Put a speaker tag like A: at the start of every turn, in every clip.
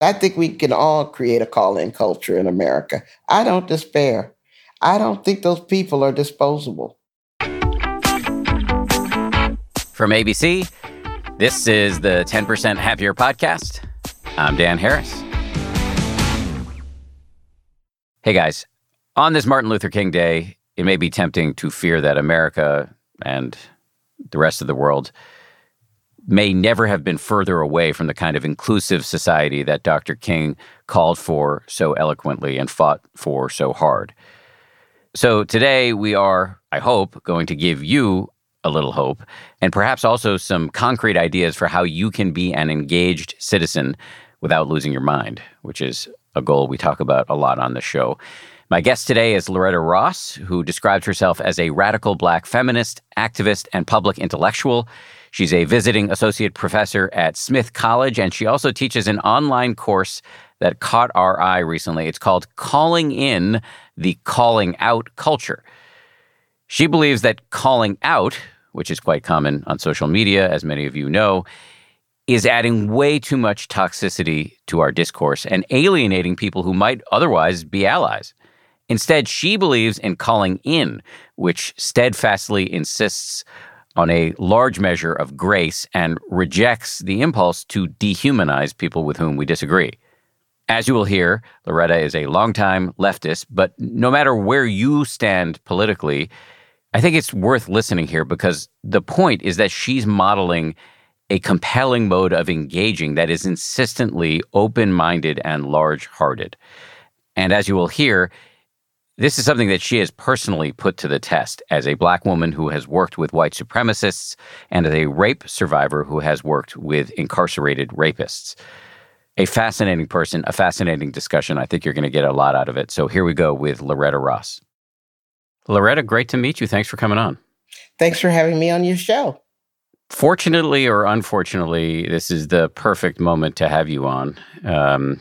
A: I think we can all create a call in culture in America. I don't despair. I don't think those people are disposable.
B: From ABC, this is the 10% Happier Podcast. I'm Dan Harris. Hey guys, on this Martin Luther King Day, it may be tempting to fear that America and the rest of the world may never have been further away from the kind of inclusive society that Dr. King called for so eloquently and fought for so hard. So today we are, I hope, going to give you a little hope and perhaps also some concrete ideas for how you can be an engaged citizen without losing your mind, which is a goal we talk about a lot on the show. My guest today is Loretta Ross, who describes herself as a radical black feminist, activist, and public intellectual. She's a visiting associate professor at Smith College, and she also teaches an online course that caught our eye recently. It's called Calling In the Calling Out Culture. She believes that calling out, which is quite common on social media, as many of you know, is adding way too much toxicity to our discourse and alienating people who might otherwise be allies. Instead, she believes in calling in, which steadfastly insists on a large measure of grace and rejects the impulse to dehumanize people with whom we disagree. As you will hear, Loretta is a longtime leftist, but no matter where you stand politically, I think it's worth listening here because the point is that she's modeling a compelling mode of engaging that is insistently open minded and large hearted. And as you will hear, this is something that she has personally put to the test as a black woman who has worked with white supremacists and as a rape survivor who has worked with incarcerated rapists. A fascinating person, a fascinating discussion. I think you're going to get a lot out of it. So here we go with Loretta Ross. Loretta, great to meet you. Thanks for coming on.
A: Thanks for having me on your show.
B: Fortunately or unfortunately, this is the perfect moment to have you on. Um,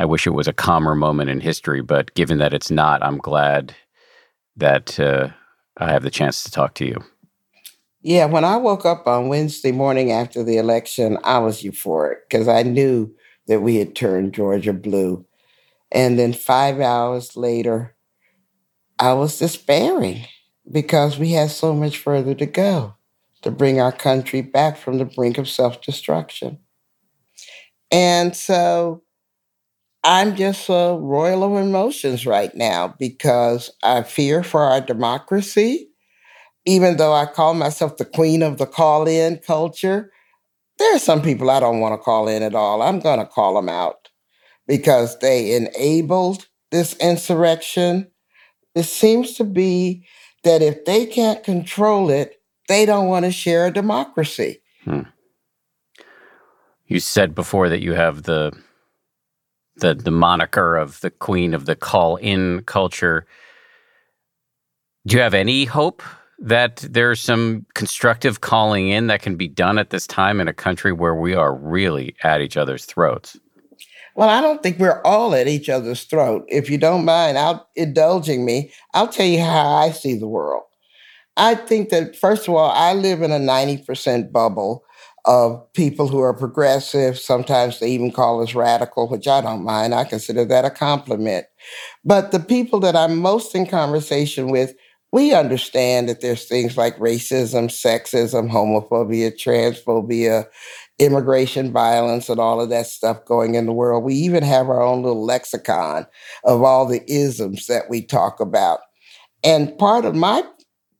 B: I wish it was a calmer moment in history, but given that it's not, I'm glad that uh, I have the chance to talk to you.
A: Yeah, when I woke up on Wednesday morning after the election, I was euphoric because I knew that we had turned Georgia blue. And then five hours later, I was despairing because we had so much further to go to bring our country back from the brink of self destruction. And so I'm just a royal of emotions right now because I fear for our democracy. Even though I call myself the queen of the call in culture, there are some people I don't want to call in at all. I'm going to call them out because they enabled this insurrection. It seems to be that if they can't control it, they don't want to share a democracy. Hmm.
B: You said before that you have the the the moniker of the queen of the call in culture. Do you have any hope that there's some constructive calling in that can be done at this time in a country where we are really at each other's throats?
A: Well, I don't think we're all at each other's throat. If you don't mind out indulging me, I'll tell you how I see the world. I think that, first of all, I live in a 90% bubble of people who are progressive. Sometimes they even call us radical, which I don't mind. I consider that a compliment. But the people that I'm most in conversation with, we understand that there's things like racism, sexism, homophobia, transphobia, immigration violence, and all of that stuff going in the world. We even have our own little lexicon of all the isms that we talk about. And part of my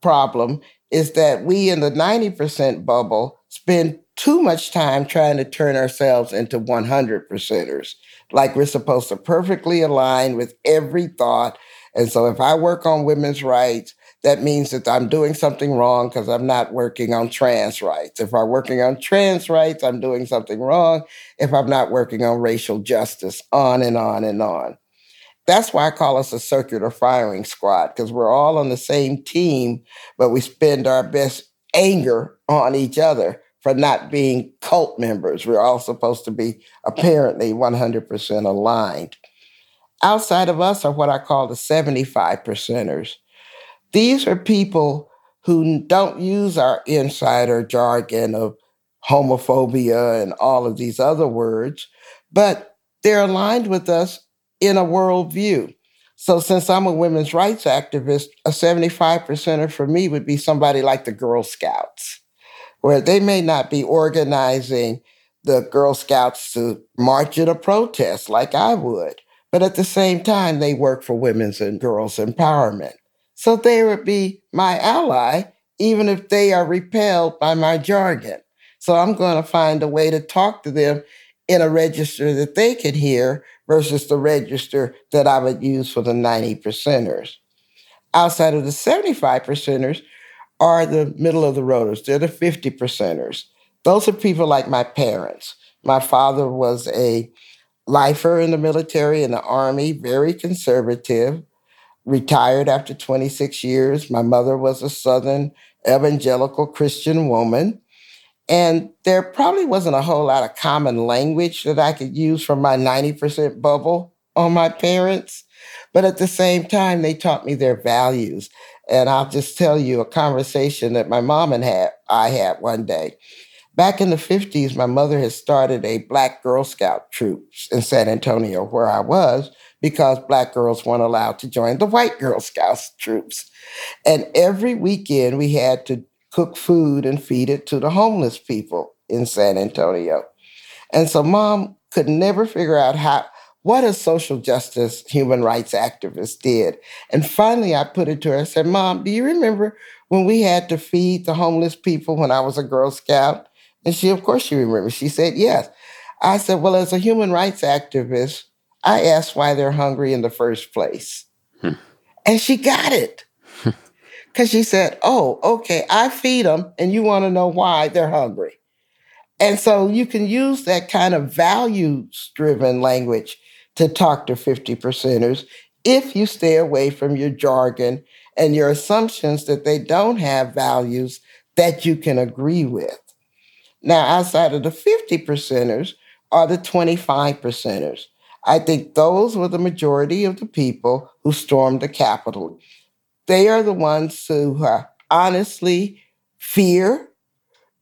A: problem is that we in the 90% bubble spend too much time trying to turn ourselves into 100 percenters. Like we're supposed to perfectly align with every thought. And so if I work on women's rights, that means that I'm doing something wrong because I'm not working on trans rights. If I'm working on trans rights, I'm doing something wrong if I'm not working on racial justice, on and on and on. That's why I call us a circular firing squad because we're all on the same team, but we spend our best anger on each other for not being cult members. We're all supposed to be apparently 100% aligned. Outside of us are what I call the 75 percenters. These are people who don't use our insider jargon of homophobia and all of these other words, but they're aligned with us in a worldview. So, since I'm a women's rights activist, a 75 percenter for me would be somebody like the Girl Scouts, where they may not be organizing the Girl Scouts to march in a protest like I would, but at the same time, they work for women's and girls' empowerment. So, they would be my ally, even if they are repelled by my jargon. So, I'm going to find a way to talk to them in a register that they could hear versus the register that I would use for the 90 percenters. Outside of the 75 percenters are the middle of the roaders. They're the 50 percenters. Those are people like my parents. My father was a lifer in the military in the army, very conservative, retired after 26 years. My mother was a Southern evangelical Christian woman. And there probably wasn't a whole lot of common language that I could use from my 90% bubble on my parents. But at the same time, they taught me their values. And I'll just tell you a conversation that my mom and had, I had one day. Back in the 50s, my mother had started a Black Girl Scout troops in San Antonio, where I was, because Black girls weren't allowed to join the White Girl Scouts troops. And every weekend, we had to cook food and feed it to the homeless people in San Antonio. And so mom could never figure out how what a social justice human rights activist did. And finally I put it to her, I said, Mom, do you remember when we had to feed the homeless people when I was a Girl Scout? And she, of course, she remembers. She said, Yes. I said, Well, as a human rights activist, I asked why they're hungry in the first place. Hmm. And she got it. Because she said, Oh, okay, I feed them, and you want to know why they're hungry. And so you can use that kind of values driven language to talk to 50 percenters if you stay away from your jargon and your assumptions that they don't have values that you can agree with. Now, outside of the 50 percenters are the 25 percenters. I think those were the majority of the people who stormed the Capitol. They are the ones who uh, honestly fear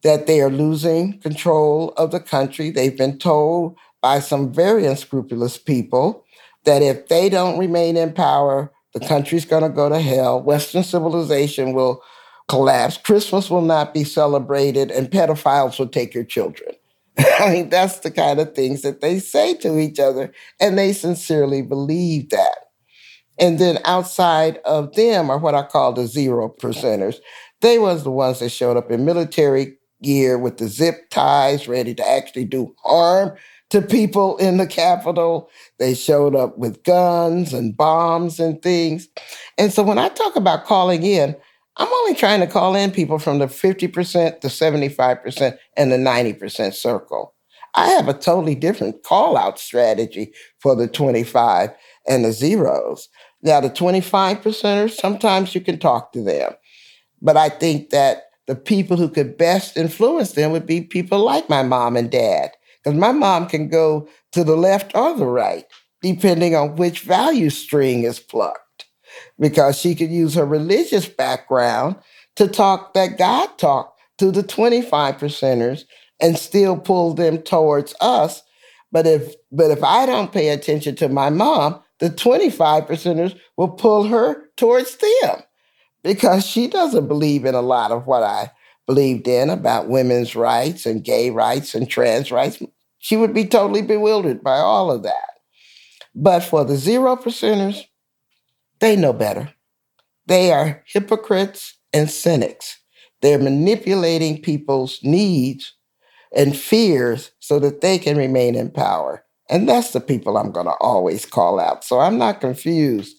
A: that they are losing control of the country. They've been told by some very unscrupulous people that if they don't remain in power, the country's going to go to hell. Western civilization will collapse. Christmas will not be celebrated, and pedophiles will take your children. I mean, that's the kind of things that they say to each other, and they sincerely believe that. And then outside of them are what I call the zero percenters. They was the ones that showed up in military gear with the zip ties, ready to actually do harm to people in the Capitol. They showed up with guns and bombs and things. And so when I talk about calling in, I'm only trying to call in people from the 50%, the 75%, and the 90% circle. I have a totally different call out strategy for the 25 and the zeros. Now, the 25 percenters, sometimes you can talk to them. But I think that the people who could best influence them would be people like my mom and dad. Because my mom can go to the left or the right, depending on which value string is plucked. Because she could use her religious background to talk that God talk to the 25 percenters and still pull them towards us. But if but if I don't pay attention to my mom, the 25 percenters will pull her towards them because she doesn't believe in a lot of what I believed in about women's rights and gay rights and trans rights. She would be totally bewildered by all of that. But for the zero percenters, they know better. They are hypocrites and cynics. They're manipulating people's needs and fears so that they can remain in power. And that's the people I'm going to always call out. So I'm not confused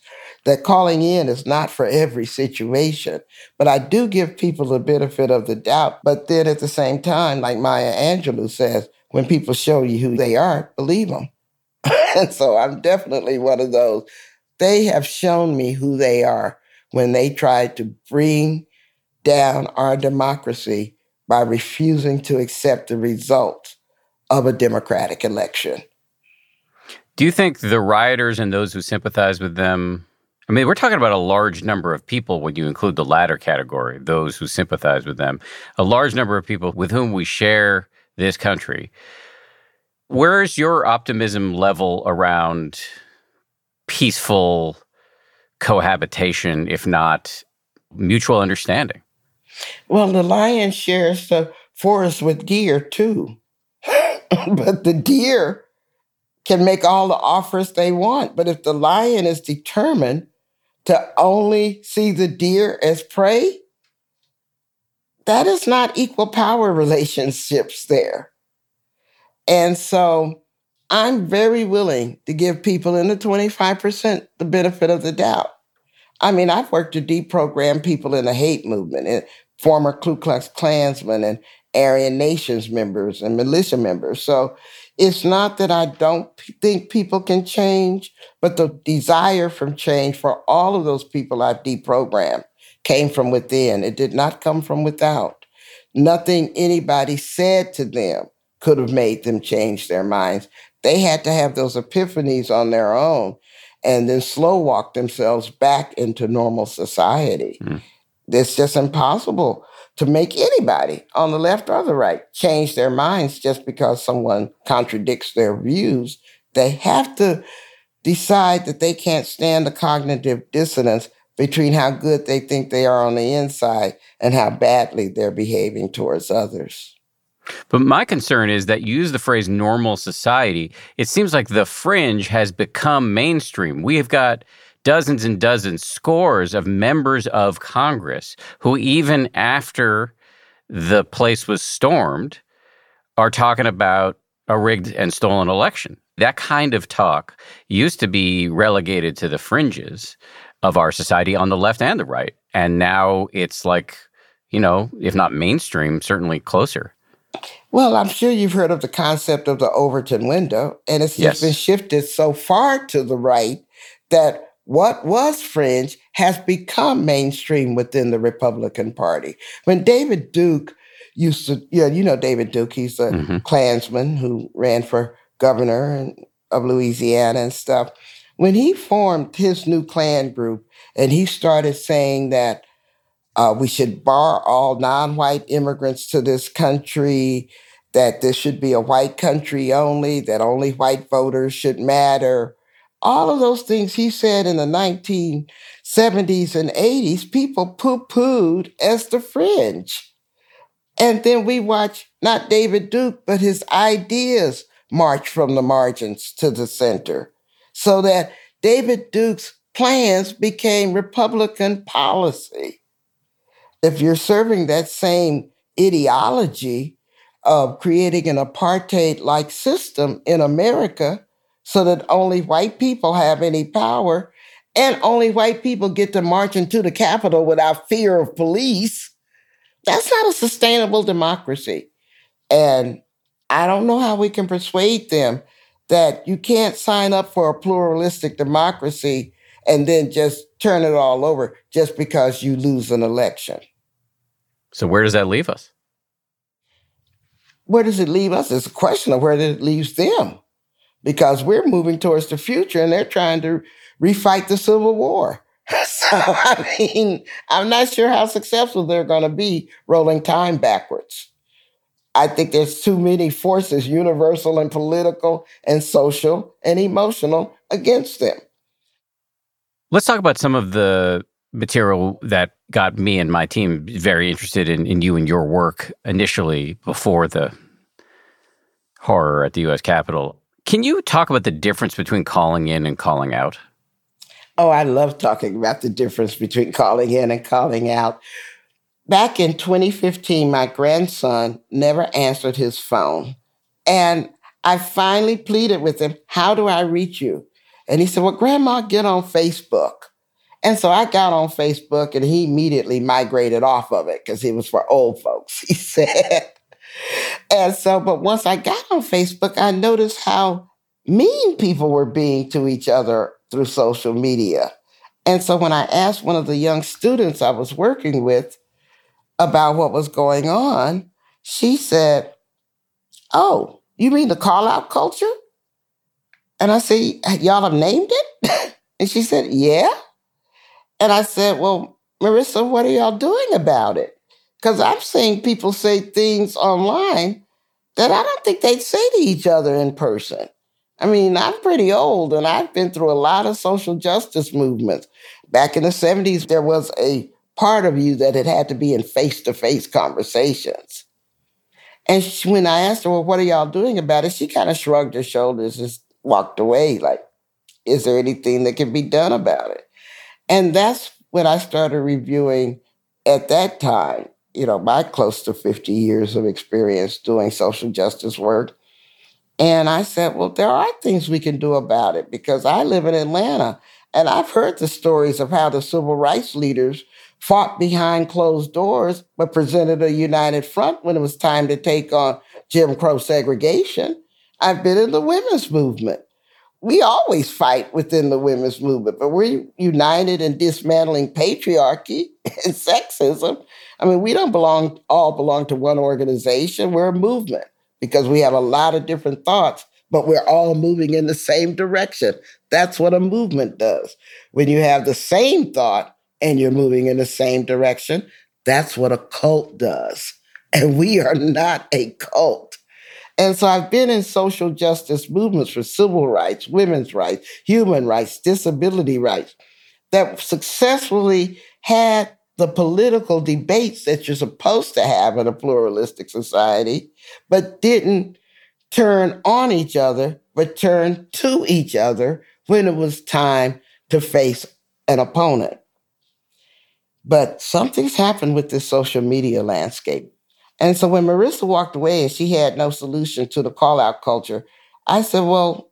A: that calling in is not for every situation. But I do give people the benefit of the doubt. But then at the same time, like Maya Angelou says, when people show you who they are, believe them. and so I'm definitely one of those. They have shown me who they are when they tried to bring down our democracy by refusing to accept the results of a democratic election.
B: Do you think the rioters and those who sympathize with them? I mean, we're talking about a large number of people when you include the latter category, those who sympathize with them, a large number of people with whom we share this country. Where's your optimism level around peaceful cohabitation, if not mutual understanding?
A: Well, the lion shares the forest with deer too. but the deer can make all the offers they want. But if the lion is determined to only see the deer as prey, that is not equal power relationships there. And so I'm very willing to give people in the 25% the benefit of the doubt. I mean, I've worked to deprogram people in the hate movement, and former Ku Klux Klansmen and Aryan Nations members and militia members. So it's not that I don't think people can change, but the desire from change for all of those people I've deprogrammed came from within. It did not come from without. Nothing anybody said to them could have made them change their minds. They had to have those epiphanies on their own and then slow walk themselves back into normal society. Mm. It's just impossible to make anybody on the left or the right change their minds just because someone contradicts their views. They have to decide that they can't stand the cognitive dissonance between how good they think they are on the inside and how badly they're behaving towards others.
B: But my concern is that you use the phrase normal society. It seems like the fringe has become mainstream. We have got dozens and dozens, scores of members of Congress who, even after the place was stormed, are talking about a rigged and stolen election. That kind of talk used to be relegated to the fringes of our society on the left and the right. And now it's like, you know, if not mainstream, certainly closer.
A: Well, I'm sure you've heard of the concept of the Overton window, and it's yes. just been shifted so far to the right that what was fringe has become mainstream within the Republican Party. When David Duke used to, yeah, you know David Duke, he's a mm-hmm. Klansman who ran for governor of Louisiana and stuff. When he formed his new Klan group and he started saying that uh, we should bar all non white immigrants to this country, that this should be a white country only, that only white voters should matter. All of those things he said in the 1970s and 80s, people poo pooed as the fringe. And then we watch not David Duke, but his ideas march from the margins to the center. So that David Duke's plans became Republican policy if you're serving that same ideology of creating an apartheid like system in America so that only white people have any power and only white people get to march into the Capitol without fear of police, that's not a sustainable democracy. And I don't know how we can persuade them that you can't sign up for a pluralistic democracy and then just turn it all over just because you lose an election.
B: So, where does that leave us?
A: Where does it leave us? It's a question of where it leaves them because we're moving towards the future and they're trying to refight the Civil War. so, I mean, I'm not sure how successful they're going to be rolling time backwards. I think there's too many forces, universal and political and social and emotional, against them.
B: Let's talk about some of the material that got me and my team very interested in, in you and your work initially before the horror at the US Capitol. Can you talk about the difference between calling in and calling out?
A: Oh, I love talking about the difference between calling in and calling out. Back in 2015, my grandson never answered his phone. And I finally pleaded with him, How do I reach you? And he said, Well, Grandma, get on Facebook. And so I got on Facebook and he immediately migrated off of it because it was for old folks, he said. And so, but once I got on Facebook, I noticed how mean people were being to each other through social media. And so when I asked one of the young students I was working with about what was going on, she said, Oh, you mean the call out culture? And I said, Y'all have named it? and she said, Yeah. And I said, Well, Marissa, what are y'all doing about it? Because I'm seeing people say things online that I don't think they'd say to each other in person. I mean, I'm pretty old and I've been through a lot of social justice movements. Back in the 70s, there was a part of you that it had to be in face to face conversations. And she, when I asked her, well, what are y'all doing about it? She kind of shrugged her shoulders, and walked away, like, is there anything that can be done about it? And that's when I started reviewing at that time, you know, my close to 50 years of experience doing social justice work. And I said, well, there are things we can do about it because I live in Atlanta and I've heard the stories of how the civil rights leaders fought behind closed doors, but presented a united front when it was time to take on Jim Crow segregation. I've been in the women's movement. We always fight within the women's movement, but we're united in dismantling patriarchy and sexism. I mean, we don't belong all belong to one organization. We're a movement because we have a lot of different thoughts, but we're all moving in the same direction. That's what a movement does. When you have the same thought and you're moving in the same direction, that's what a cult does. And we are not a cult. And so I've been in social justice movements for civil rights, women's rights, human rights, disability rights that successfully had the political debates that you're supposed to have in a pluralistic society, but didn't turn on each other, but turned to each other when it was time to face an opponent. But something's happened with this social media landscape. And so when Marissa walked away and she had no solution to the call out culture, I said, well,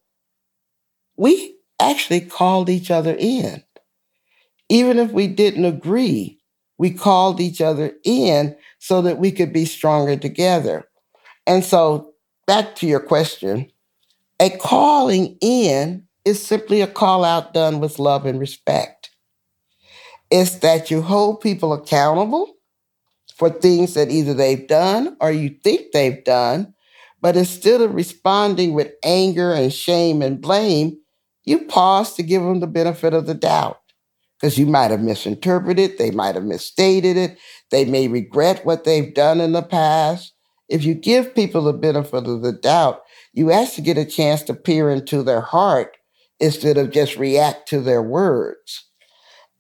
A: we actually called each other in. Even if we didn't agree, we called each other in so that we could be stronger together. And so, back to your question, a calling in is simply a call out done with love and respect. It's that you hold people accountable for things that either they've done or you think they've done, but instead of responding with anger and shame and blame, you pause to give them the benefit of the doubt because you might have misinterpreted, they might have misstated it, they may regret what they've done in the past. If you give people the benefit of the doubt, you actually get a chance to peer into their heart instead of just react to their words.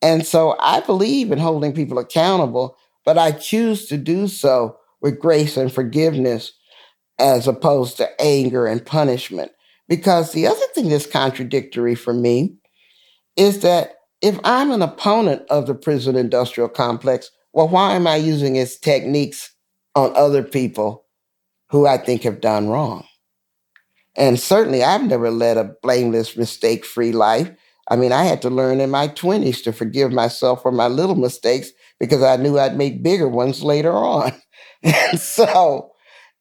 A: And so I believe in holding people accountable, but I choose to do so with grace and forgiveness as opposed to anger and punishment. Because the other thing that's contradictory for me is that if I'm an opponent of the prison industrial complex, well, why am I using its techniques on other people who I think have done wrong? And certainly, I've never led a blameless, mistake free life. I mean, I had to learn in my 20s to forgive myself for my little mistakes because I knew I'd make bigger ones later on. And so,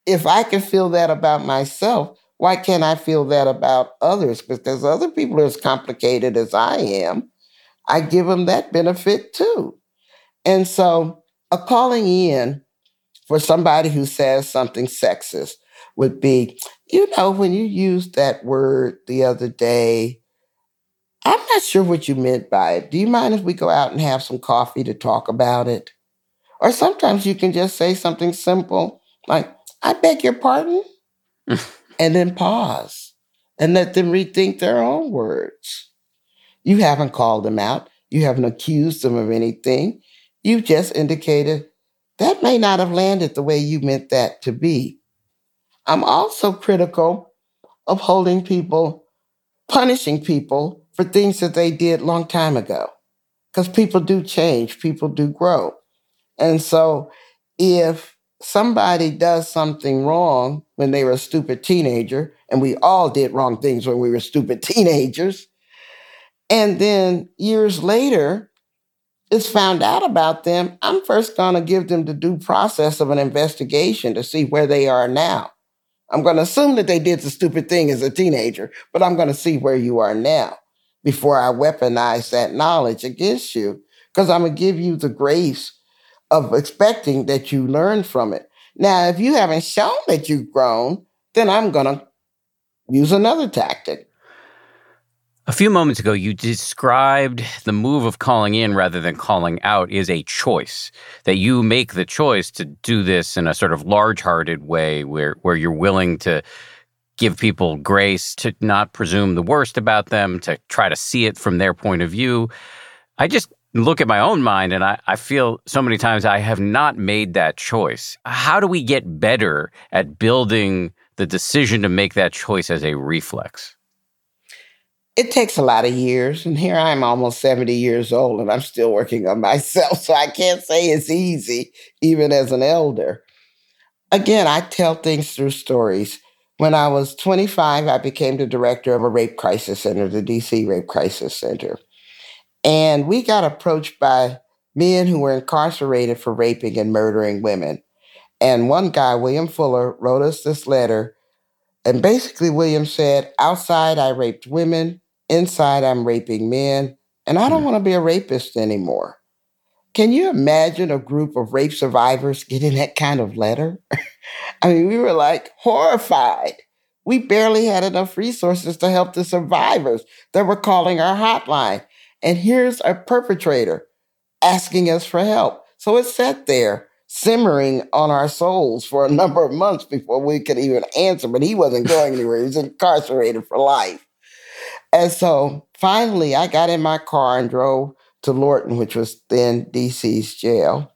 A: if I can feel that about myself, why can't I feel that about others? Because other people are as complicated as I am. I give them that benefit too. And so a calling in for somebody who says something sexist would be, you know, when you used that word the other day, I'm not sure what you meant by it. Do you mind if we go out and have some coffee to talk about it? Or sometimes you can just say something simple like, I beg your pardon, and then pause and let them rethink their own words. You haven't called them out. You haven't accused them of anything. You've just indicated that may not have landed the way you meant that to be. I'm also critical of holding people, punishing people for things that they did long time ago. Because people do change, people do grow. And so if somebody does something wrong when they were a stupid teenager, and we all did wrong things when we were stupid teenagers, and then years later, it's found out about them, I'm first going to give them the due process of an investigation to see where they are now. I'm going to assume that they did the stupid thing as a teenager, but I'm going to see where you are now before I weaponize that knowledge against you, because I'm going to give you the grace of expecting that you learn from it. Now, if you haven't shown that you've grown, then I'm going to use another tactic.
B: A few moments ago, you described the move of calling in rather than calling out is a choice. That you make the choice to do this in a sort of large hearted way where, where you're willing to give people grace, to not presume the worst about them, to try to see it from their point of view. I just look at my own mind and I, I feel so many times I have not made that choice. How do we get better at building the decision to make that choice as a reflex?
A: It takes a lot of years. And here I'm almost 70 years old and I'm still working on myself. So I can't say it's easy, even as an elder. Again, I tell things through stories. When I was 25, I became the director of a rape crisis center, the DC Rape Crisis Center. And we got approached by men who were incarcerated for raping and murdering women. And one guy, William Fuller, wrote us this letter. And basically, William said, Outside, I raped women. Inside, I'm raping men, and I don't mm. want to be a rapist anymore. Can you imagine a group of rape survivors getting that kind of letter? I mean, we were like horrified. We barely had enough resources to help the survivors that were calling our hotline. And here's a perpetrator asking us for help. So it sat there simmering on our souls for a number of months before we could even answer, but he wasn't going anywhere. He was incarcerated for life. And so finally, I got in my car and drove to Lorton, which was then DC's jail,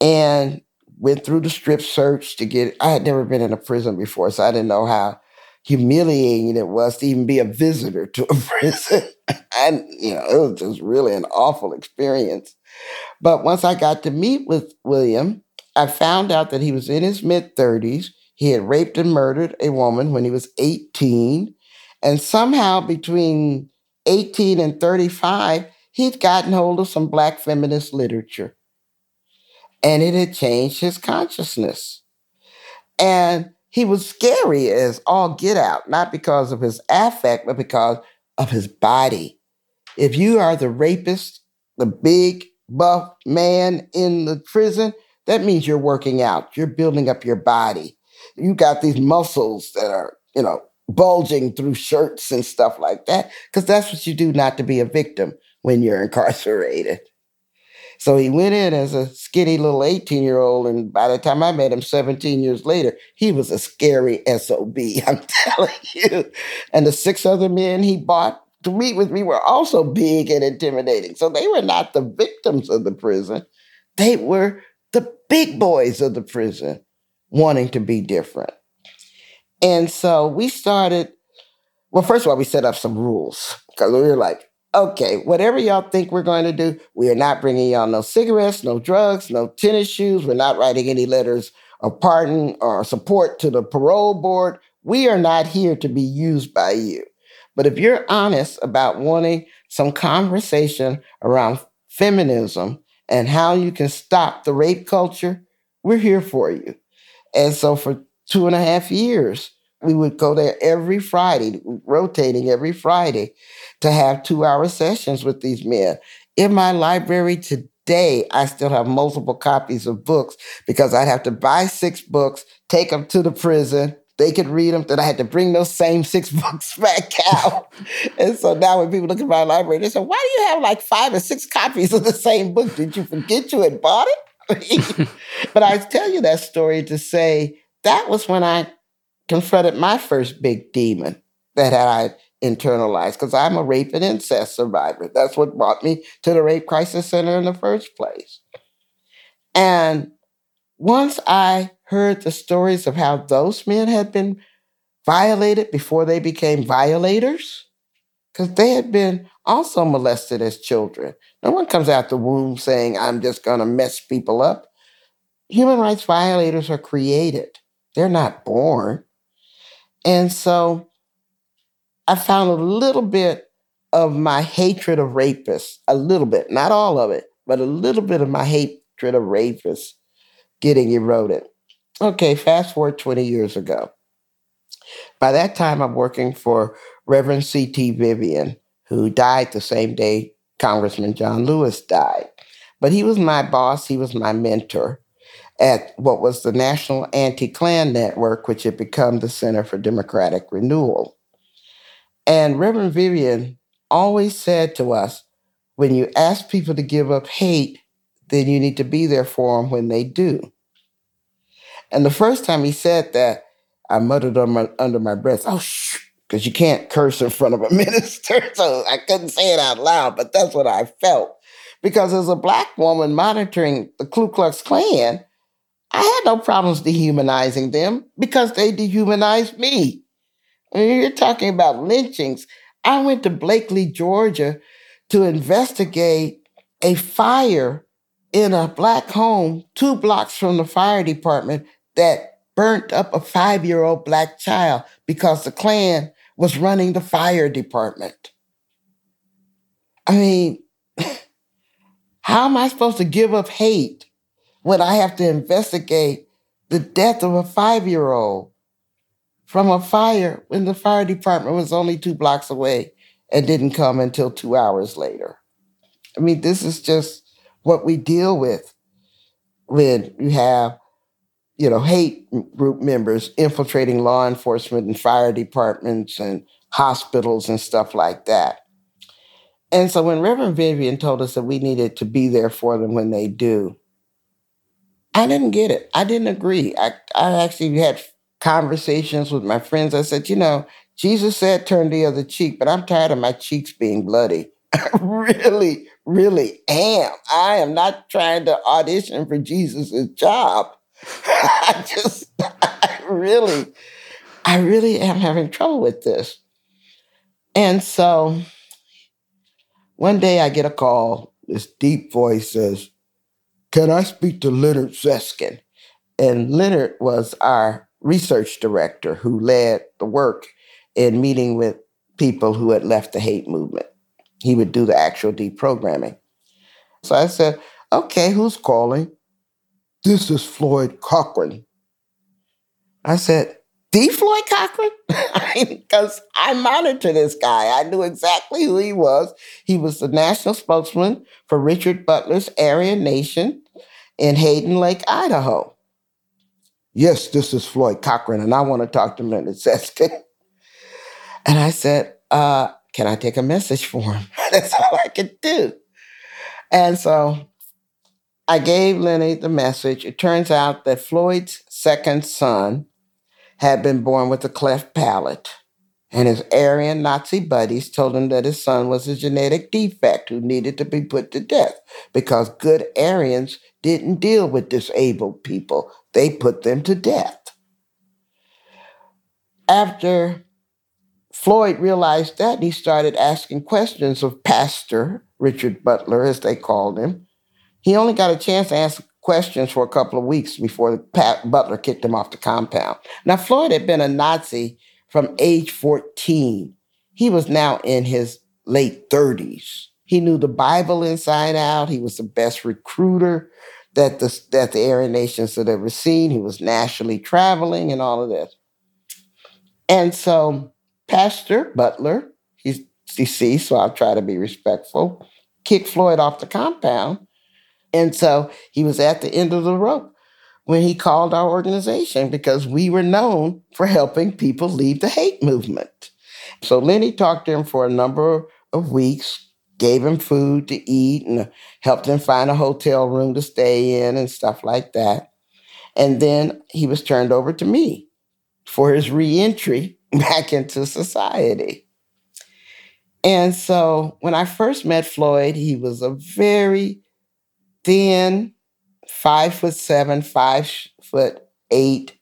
A: and went through the strip search to get. I had never been in a prison before, so I didn't know how humiliating it was to even be a visitor to a prison. and, you know, it was just really an awful experience. But once I got to meet with William, I found out that he was in his mid 30s. He had raped and murdered a woman when he was 18. And somehow between 18 and 35, he'd gotten hold of some Black feminist literature. And it had changed his consciousness. And he was scary as all get out, not because of his affect, but because of his body. If you are the rapist, the big, buff man in the prison, that means you're working out. You're building up your body. You got these muscles that are, you know, bulging through shirts and stuff like that, because that's what you do not to be a victim when you're incarcerated. So he went in as a skinny little 18 year old, and by the time I met him 17 years later, he was a scary SOB, I'm telling you. And the six other men he bought to meet with me were also big and intimidating. So they were not the victims of the prison, they were the big boys of the prison wanting to be different. And so we started, well, first of all, we set up some rules because we were like, okay, whatever y'all think we're going to do, we are not bringing y'all no cigarettes, no drugs, no tennis shoes. We're not writing any letters of pardon or support to the parole board. We are not here to be used by you. But if you're honest about wanting some conversation around feminism and how you can stop the rape culture, we're here for you. And so for two and a half years, we would go there every Friday, rotating every Friday to have two hour sessions with these men. In my library today, I still have multiple copies of books because I'd have to buy six books, take them to the prison. They could read them. Then I had to bring those same six books back out. and so now when people look at my library, they say, Why do you have like five or six copies of the same book? Did you forget you had bought it? but I tell you that story to say that was when I confronted my first big demon that I internalized because I'm a rape and incest survivor. That's what brought me to the Rape Crisis Center in the first place. And once I heard the stories of how those men had been violated before they became violators, because they had been also molested as children. No one comes out the womb saying, I'm just going to mess people up. Human rights violators are created, they're not born. And so I found a little bit of my hatred of rapists, a little bit, not all of it, but a little bit of my hatred of rapists getting eroded. Okay, fast forward 20 years ago. By that time, I'm working for Reverend C.T. Vivian, who died the same day Congressman John Lewis died. But he was my boss, he was my mentor at what was the National Anti Klan Network, which had become the Center for Democratic Renewal. And Reverend Vivian always said to us when you ask people to give up hate, then you need to be there for them when they do. And the first time he said that, I muttered my, under my breath, oh, shh, because you can't curse in front of a minister. So I couldn't say it out loud, but that's what I felt. Because as a black woman monitoring the Ku Klux Klan, I had no problems dehumanizing them because they dehumanized me. you're talking about lynchings. I went to Blakely, Georgia to investigate a fire in a black home two blocks from the fire department that burnt up a five year old black child because the Klan was running the fire department. I mean, how am I supposed to give up hate when I have to investigate the death of a five year old from a fire when the fire department was only two blocks away and didn't come until two hours later? I mean, this is just what we deal with when you have you know, hate group members infiltrating law enforcement and fire departments and hospitals and stuff like that. And so when Reverend Vivian told us that we needed to be there for them when they do, I didn't get it. I didn't agree. I, I actually had conversations with my friends. I said, you know, Jesus said turn the other cheek, but I'm tired of my cheeks being bloody. I really, really am. I am not trying to audition for Jesus' job. I just, I really, I really am having trouble with this. And so one day I get a call. This deep voice says, Can I speak to Leonard Zeskind? And Leonard was our research director who led the work in meeting with people who had left the hate movement. He would do the actual deprogramming. So I said, Okay, who's calling? This is Floyd Cochran. I said, the Floyd Cochran? Because I monitored this guy. I knew exactly who he was. He was the national spokesman for Richard Butler's Aryan Nation in Hayden Lake, Idaho. Yes, this is Floyd Cochran, and I want to talk to Leonard Zeskind. And I said, uh, can I take a message for him? That's all I could do. And so I gave Lenny the message. It turns out that Floyd's second son had been born with a cleft palate, and his Aryan Nazi buddies told him that his son was a genetic defect who needed to be put to death because good Aryans didn't deal with disabled people, they put them to death. After Floyd realized that, he started asking questions of Pastor Richard Butler, as they called him he only got a chance to ask questions for a couple of weeks before Pat Butler kicked him off the compound. Now, Floyd had been a Nazi from age 14. He was now in his late 30s. He knew the Bible inside out. He was the best recruiter that the, that the Aryan nations had ever seen. He was nationally traveling and all of this. And so Pastor Butler, he's deceased, so I'll try to be respectful, kicked Floyd off the compound and so he was at the end of the rope when he called our organization because we were known for helping people leave the hate movement. So Lenny talked to him for a number of weeks, gave him food to eat, and helped him find a hotel room to stay in and stuff like that. And then he was turned over to me for his reentry back into society. And so when I first met Floyd, he was a very thin, five foot seven, five foot eight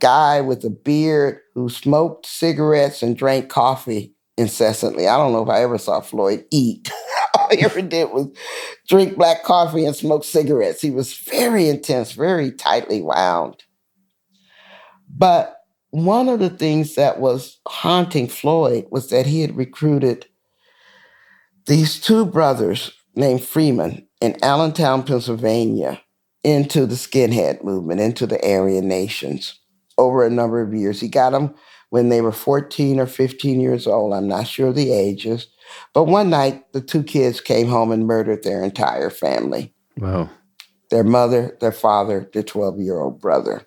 A: guy with a beard who smoked cigarettes and drank coffee incessantly. I don't know if I ever saw Floyd eat. All he ever did was drink black coffee and smoke cigarettes. He was very intense, very tightly wound. But one of the things that was haunting Floyd was that he had recruited these two brothers named Freeman in Allentown, Pennsylvania, into the skinhead movement, into the Aryan nations over a number of years. He got them when they were 14 or 15 years old. I'm not sure the ages. But one night, the two kids came home and murdered their entire family.
B: Wow.
A: Their mother, their father, their 12 year old brother.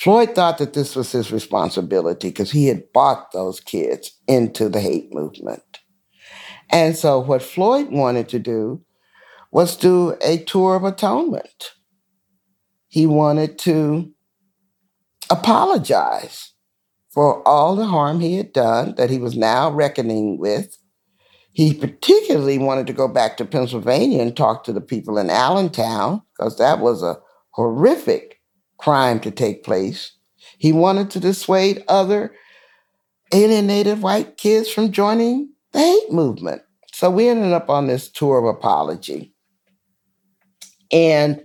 A: Floyd thought that this was his responsibility because he had bought those kids into the hate movement. And so, what Floyd wanted to do was do a tour of atonement. He wanted to apologize for all the harm he had done that he was now reckoning with. He particularly wanted to go back to Pennsylvania and talk to the people in Allentown because that was a horrific crime to take place. He wanted to dissuade other alienated white kids from joining the hate movement. So we ended up on this tour of apology. And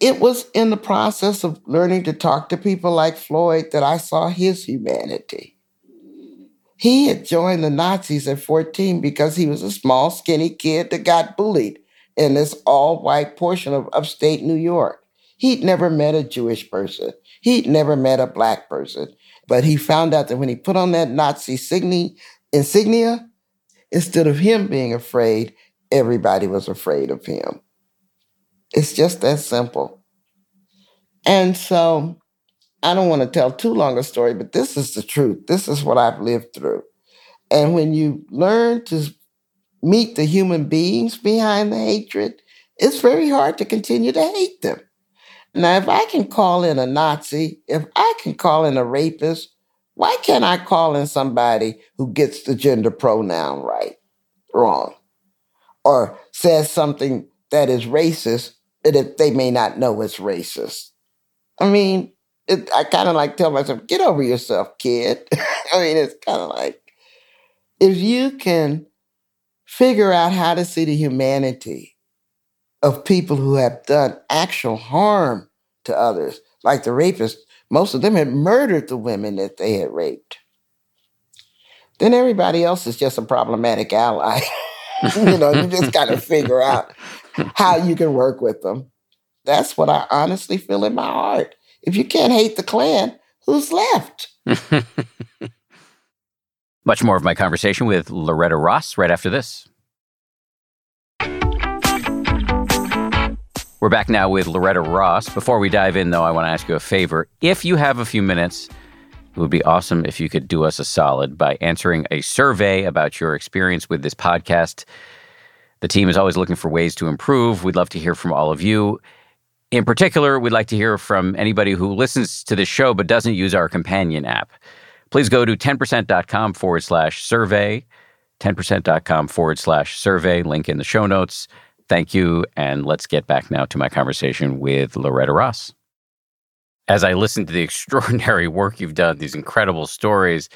A: it was in the process of learning to talk to people like Floyd that I saw his humanity. He had joined the Nazis at 14 because he was a small, skinny kid that got bullied in this all white portion of upstate New York. He'd never met a Jewish person, he'd never met a black person. But he found out that when he put on that Nazi insignia, instead of him being afraid, everybody was afraid of him. It's just that simple. And so I don't want to tell too long a story, but this is the truth. This is what I've lived through. And when you learn to meet the human beings behind the hatred, it's very hard to continue to hate them. Now, if I can call in a Nazi, if I can call in a rapist, why can't I call in somebody who gets the gender pronoun right, wrong, or says something that is racist that they may not know it's racist. I mean, it, I kind of like tell myself, get over yourself, kid. I mean, it's kind of like if you can figure out how to see the humanity of people who have done actual harm to others, like the rapists, most of them had murdered the women that they had raped. Then everybody else is just a problematic ally. you know, you just got to figure out how you can work with them. That's what I honestly feel in my heart. If you can't hate the Klan, who's left?
B: Much more of my conversation with Loretta Ross right after this. We're back now with Loretta Ross. Before we dive in, though, I want to ask you a favor. If you have a few minutes, it would be awesome if you could do us a solid by answering a survey about your experience with this podcast. The team is always looking for ways to improve. We'd love to hear from all of you. In particular, we'd like to hear from anybody who listens to this show but doesn't use our companion app. Please go to 10percent.com forward slash survey, 10percent.com forward slash survey, link in the show notes. Thank you. And let's get back now to my conversation with Loretta Ross. As I listen to the extraordinary work you've done, these incredible stories,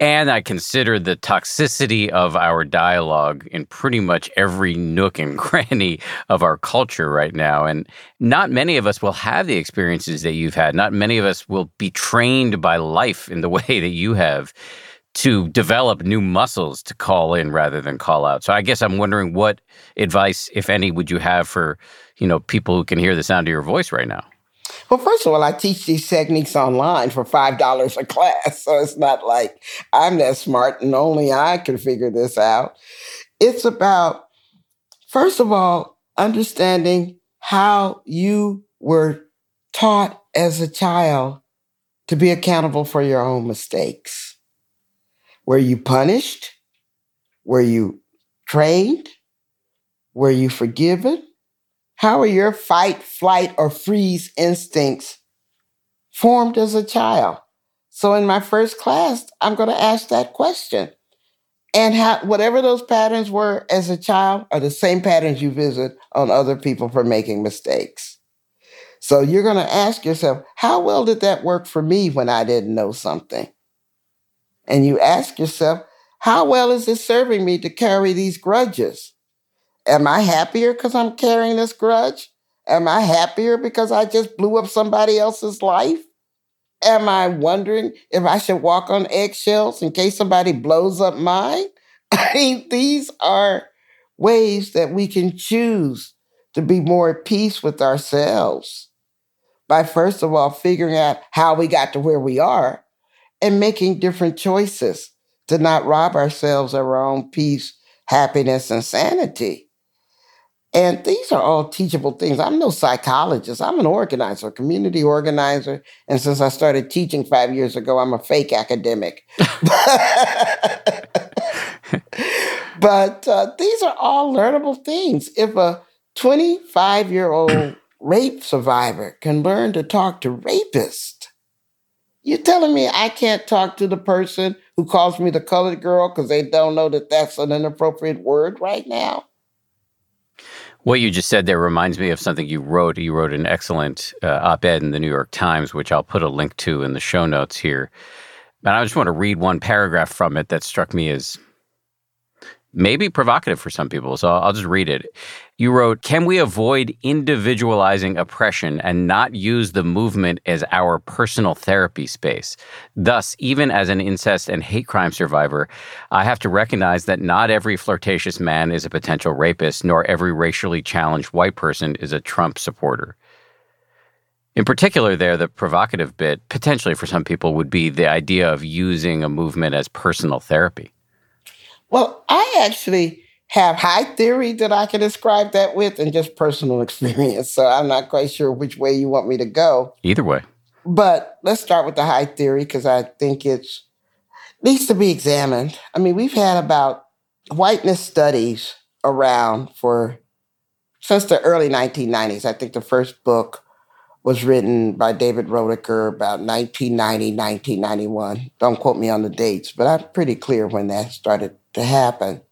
B: and I consider the toxicity of our dialogue in pretty much every nook and cranny of our culture right now. And not many of us will have the experiences that you've had. Not many of us will be trained by life in the way that you have to develop new muscles to call in rather than call out. So I guess I'm wondering what advice, if any, would you have for, you know, people who can hear the sound of your voice right now?
A: Well, first of all, I teach these techniques online for $5 a class. So it's not like I'm that smart and only I can figure this out. It's about, first of all, understanding how you were taught as a child to be accountable for your own mistakes. Were you punished? Were you trained? Were you forgiven? How are your fight, flight, or freeze instincts formed as a child? So in my first class, I'm going to ask that question. And how, whatever those patterns were as a child are the same patterns you visit on other people for making mistakes. So you're going to ask yourself, how well did that work for me when I didn't know something? And you ask yourself, how well is it serving me to carry these grudges? Am I happier because I'm carrying this grudge? Am I happier because I just blew up somebody else's life? Am I wondering if I should walk on eggshells in case somebody blows up mine? I mean, these are ways that we can choose to be more at peace with ourselves by, first of all, figuring out how we got to where we are and making different choices to not rob ourselves of our own peace, happiness, and sanity. And these are all teachable things. I'm no psychologist. I'm an organizer, community organizer. And since I started teaching five years ago, I'm a fake academic. but uh, these are all learnable things. If a 25 year old rape survivor can learn to talk to rapists, you're telling me I can't talk to the person who calls me the colored girl because they don't know that that's an inappropriate word right now?
B: What you just said there reminds me of something you wrote. You wrote an excellent uh, op ed in the New York Times, which I'll put a link to in the show notes here. And I just want to read one paragraph from it that struck me as maybe provocative for some people. So I'll just read it. You wrote, Can we avoid individualizing oppression and not use the movement as our personal therapy space? Thus, even as an incest and hate crime survivor, I have to recognize that not every flirtatious man is a potential rapist, nor every racially challenged white person is a Trump supporter. In particular, there, the provocative bit, potentially for some people, would be the idea of using a movement as personal therapy.
A: Well, I actually have high theory that I can describe that with and just personal experience. So I'm not quite sure which way you want me to go.
B: Either way.
A: But let's start with the high theory because I think it's needs to be examined. I mean, we've had about whiteness studies around for since the early 1990s. I think the first book was written by David Roediger about 1990, 1991. Don't quote me on the dates, but I'm pretty clear when that started to happen.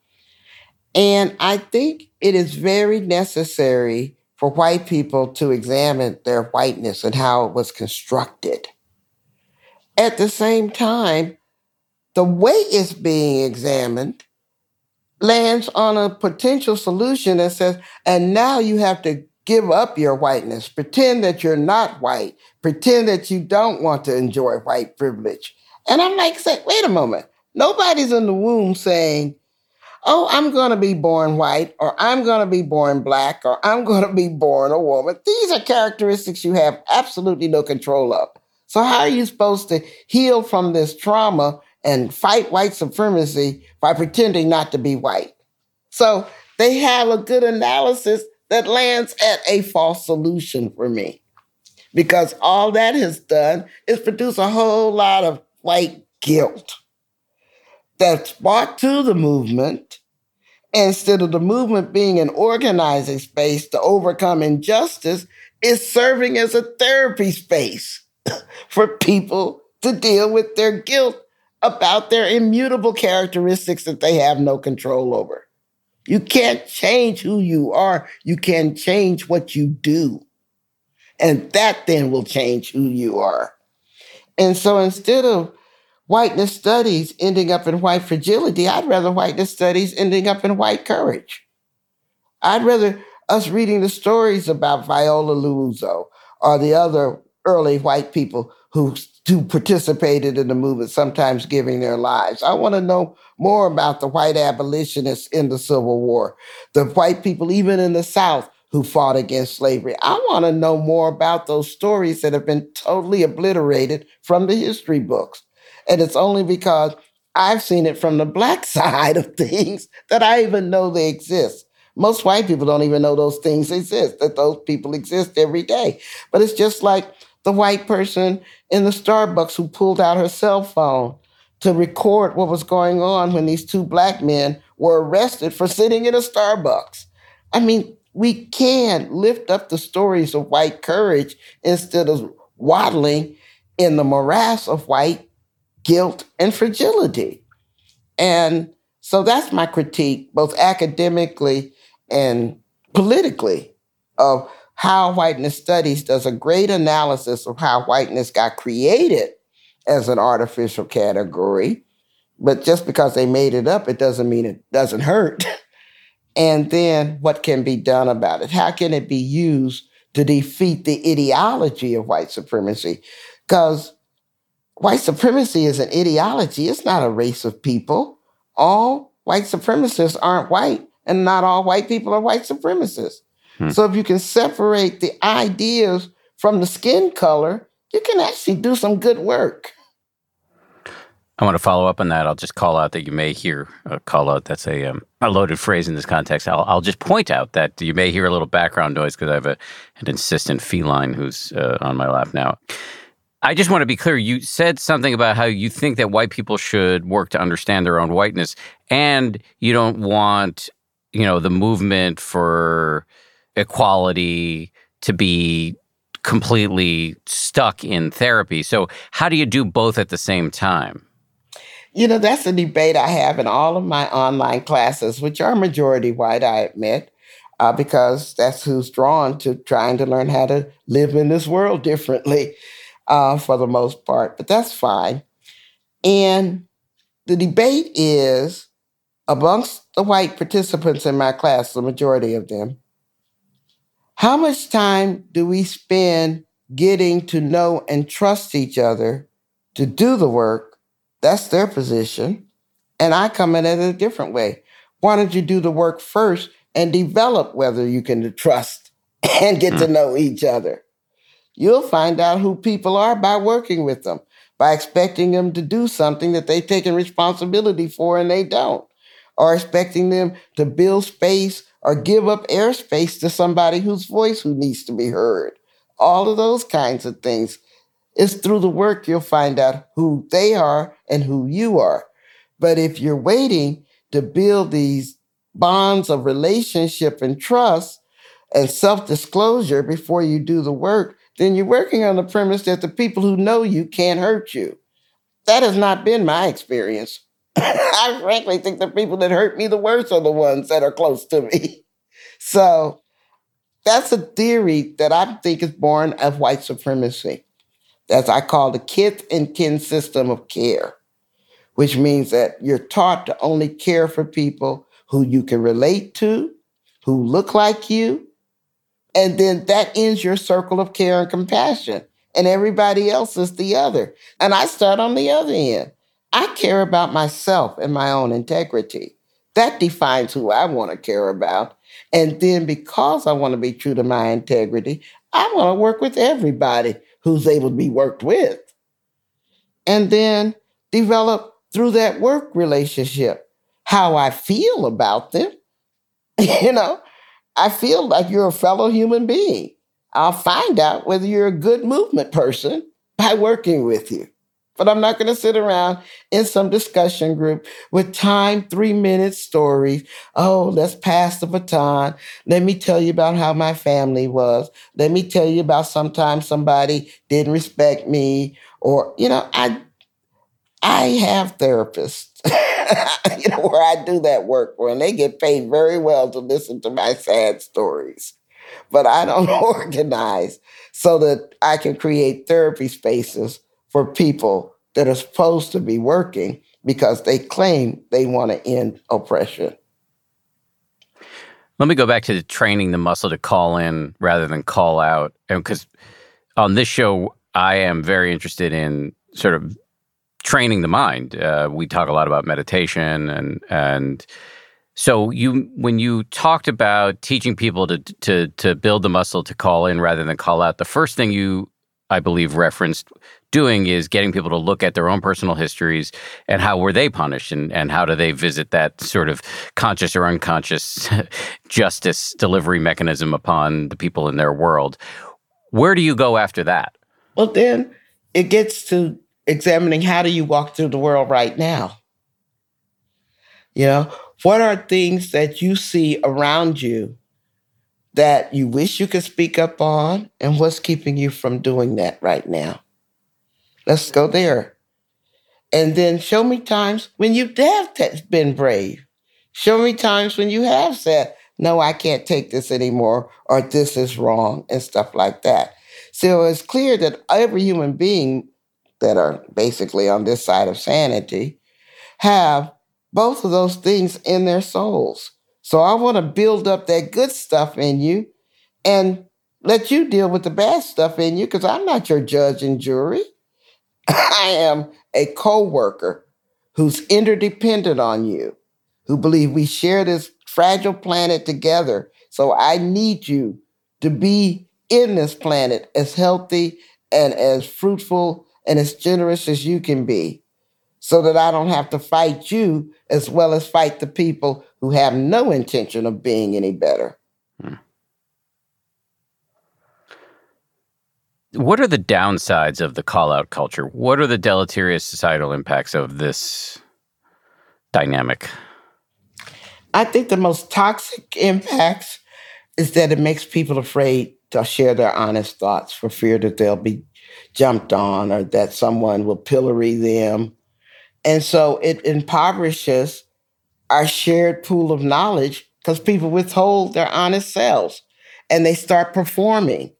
A: And I think it is very necessary for white people to examine their whiteness and how it was constructed. At the same time, the way it's being examined lands on a potential solution that says, and now you have to give up your whiteness, pretend that you're not white, pretend that you don't want to enjoy white privilege. And I'm like, say, wait a moment. Nobody's in the womb saying, oh, I'm going to be born white, or I'm going to be born black, or I'm going to be born a woman. These are characteristics you have absolutely no control of. So, how are you supposed to heal from this trauma and fight white supremacy by pretending not to be white? So, they have a good analysis that lands at a false solution for me. Because all that has done is produce a whole lot of white guilt that's brought to the movement instead of the movement being an organizing space to overcome injustice is serving as a therapy space for people to deal with their guilt about their immutable characteristics that they have no control over. You can't change who you are. You can change what you do. And that then will change who you are. And so instead of whiteness studies ending up in white fragility, I'd rather whiteness studies ending up in white courage. I'd rather us reading the stories about Viola Liuzzo or the other early white people who, who participated in the movement, sometimes giving their lives. I want to know more about the white abolitionists in the Civil War, the white people, even in the South, who fought against slavery. I want to know more about those stories that have been totally obliterated from the history books. And it's only because I've seen it from the black side of things that I even know they exist. Most white people don't even know those things exist, that those people exist every day. But it's just like the white person in the Starbucks who pulled out her cell phone to record what was going on when these two black men were arrested for sitting in a Starbucks. I mean, we can lift up the stories of white courage instead of waddling in the morass of white guilt and fragility. And so that's my critique, both academically and politically, of how whiteness studies does a great analysis of how whiteness got created as an artificial category. But just because they made it up, it doesn't mean it doesn't hurt. and then what can be done about it? How can it be used to defeat the ideology of white supremacy? Because white supremacy is an ideology, it's not a race of people. All white supremacists aren't white, and not all white people are white supremacists. Hmm. So if you can separate the ideas from the skin color, you can actually do some good work.
B: I want to follow up on that. I'll just call out that you may hear a call out. That's a um, a loaded phrase in this context. I'll, I'll just point out that you may hear a little background noise because I have a, an insistent feline who's uh, on my lap now. I just want to be clear. You said something about how you think that white people should work to understand their own whiteness, and you don't want, you know, the movement for equality to be completely stuck in therapy. So, how do you do both at the same time?
A: You know, that's a debate I have in all of my online classes, which are majority white, I admit, uh, because that's who's drawn to trying to learn how to live in this world differently uh, for the most part. But that's fine. And the debate is amongst the white participants in my class, the majority of them, how much time do we spend getting to know and trust each other to do the work that's their position. And I come in at it a different way. Why don't you do the work first and develop whether you can trust and get to hmm. know each other? You'll find out who people are by working with them, by expecting them to do something that they've taken responsibility for and they don't, or expecting them to build space or give up airspace to somebody whose voice who needs to be heard. All of those kinds of things it's through the work you'll find out who they are and who you are. But if you're waiting to build these bonds of relationship and trust and self disclosure before you do the work, then you're working on the premise that the people who know you can't hurt you. That has not been my experience. I frankly think the people that hurt me the worst are the ones that are close to me. So that's a theory that I think is born of white supremacy. That's I call the kith and kin system of care, which means that you're taught to only care for people who you can relate to, who look like you, and then that ends your circle of care and compassion. And everybody else is the other. And I start on the other end. I care about myself and my own integrity. That defines who I want to care about. And then because I want to be true to my integrity, I want to work with everybody who's able to be worked with. And then develop through that work relationship how I feel about them. you know, I feel like you're a fellow human being. I'll find out whether you're a good movement person by working with you. But I'm not going to sit around in some discussion group with time, three minute stories. Oh, let's pass the baton. Let me tell you about how my family was. Let me tell you about sometimes somebody didn't respect me or, you know, I, I have therapists, you know, where I do that work for, and they get paid very well to listen to my sad stories. But I don't organize so that I can create therapy spaces for people that are supposed to be working because they claim they want to end oppression.
B: Let me go back to the training the muscle to call in rather than call out. And because on this show, I am very interested in sort of training the mind. Uh, we talk a lot about meditation and and so you when you talked about teaching people to to to build the muscle to call in rather than call out, the first thing you I believe referenced doing is getting people to look at their own personal histories and how were they punished and, and how do they visit that sort of conscious or unconscious justice delivery mechanism upon the people in their world. Where do you go after that?
A: Well, then it gets to examining how do you walk through the world right now? You know, what are things that you see around you that you wish you could speak up on, and what's keeping you from doing that right now? Let's go there. And then show me times when you have been brave. Show me times when you have said, no, I can't take this anymore, or this is wrong, and stuff like that. So it's clear that every human being that are basically on this side of sanity have both of those things in their souls. So I want to build up that good stuff in you and let you deal with the bad stuff in you because I'm not your judge and jury. I am a co-worker who's interdependent on you, who believe we share this fragile planet together. So I need you to be in this planet as healthy and as fruitful and as generous as you can be. so that I don't have to fight you as well as fight the people who have no intention of being any better. Hmm.
B: What are the downsides of the call out culture? What are the deleterious societal impacts of this dynamic?
A: I think the most toxic impacts is that it makes people afraid to share their honest thoughts for fear that they'll be jumped on or that someone will pillory them. And so it impoverishes our shared pool of knowledge because people withhold their honest selves and they start performing.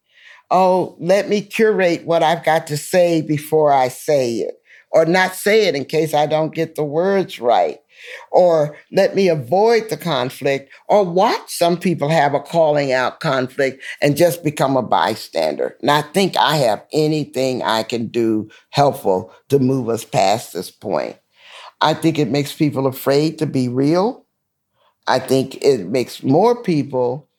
A: Oh, let me curate what I've got to say before I say it, or not say it in case I don't get the words right or let me avoid the conflict, or watch some people have a calling out conflict and just become a bystander, not think I have anything I can do helpful to move us past this point. I think it makes people afraid to be real. I think it makes more people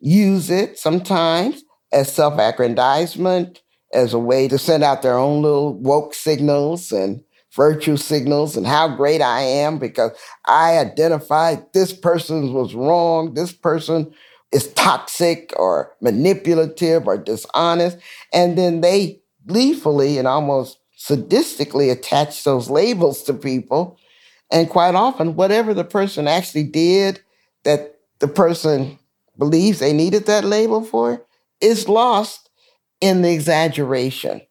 A: use it sometimes as self aggrandizement, as a way to send out their own little woke signals and virtue signals and how great I am because I identified this person was wrong, this person is toxic or manipulative or dishonest. And then they gleefully and almost sadistically attach those labels to people. And quite often, whatever the person actually did that the person believes they needed that label for is lost in the exaggeration.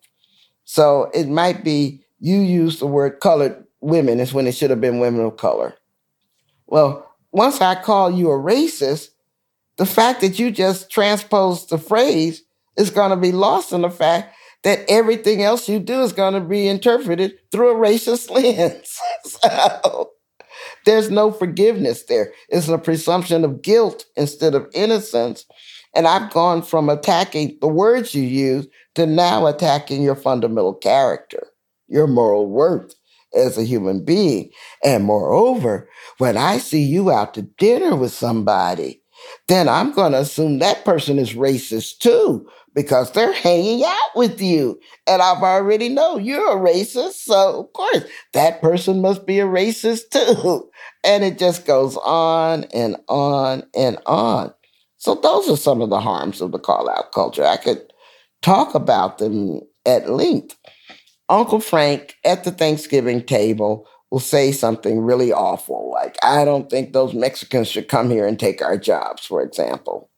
A: So it might be you use the word colored women is when it should have been women of color. Well, once I call you a racist, the fact that you just transposed the phrase is going to be lost in the fact that everything else you do is going to be interpreted through a racist lens. so there's no forgiveness there. It's a presumption of guilt instead of innocence. And I've gone from attacking the words you use to now attacking your fundamental character your moral worth as a human being. And moreover, when I see you out to dinner with somebody, then I'm going to assume that person is racist too because they're hanging out with you. And I've already know you're a racist. So, of course, that person must be a racist too. And it just goes on and on and on. So, those are some of the harms of the call out culture. I could talk about them at length. Uncle Frank at the Thanksgiving table will say something really awful, like, I don't think those Mexicans should come here and take our jobs, for example.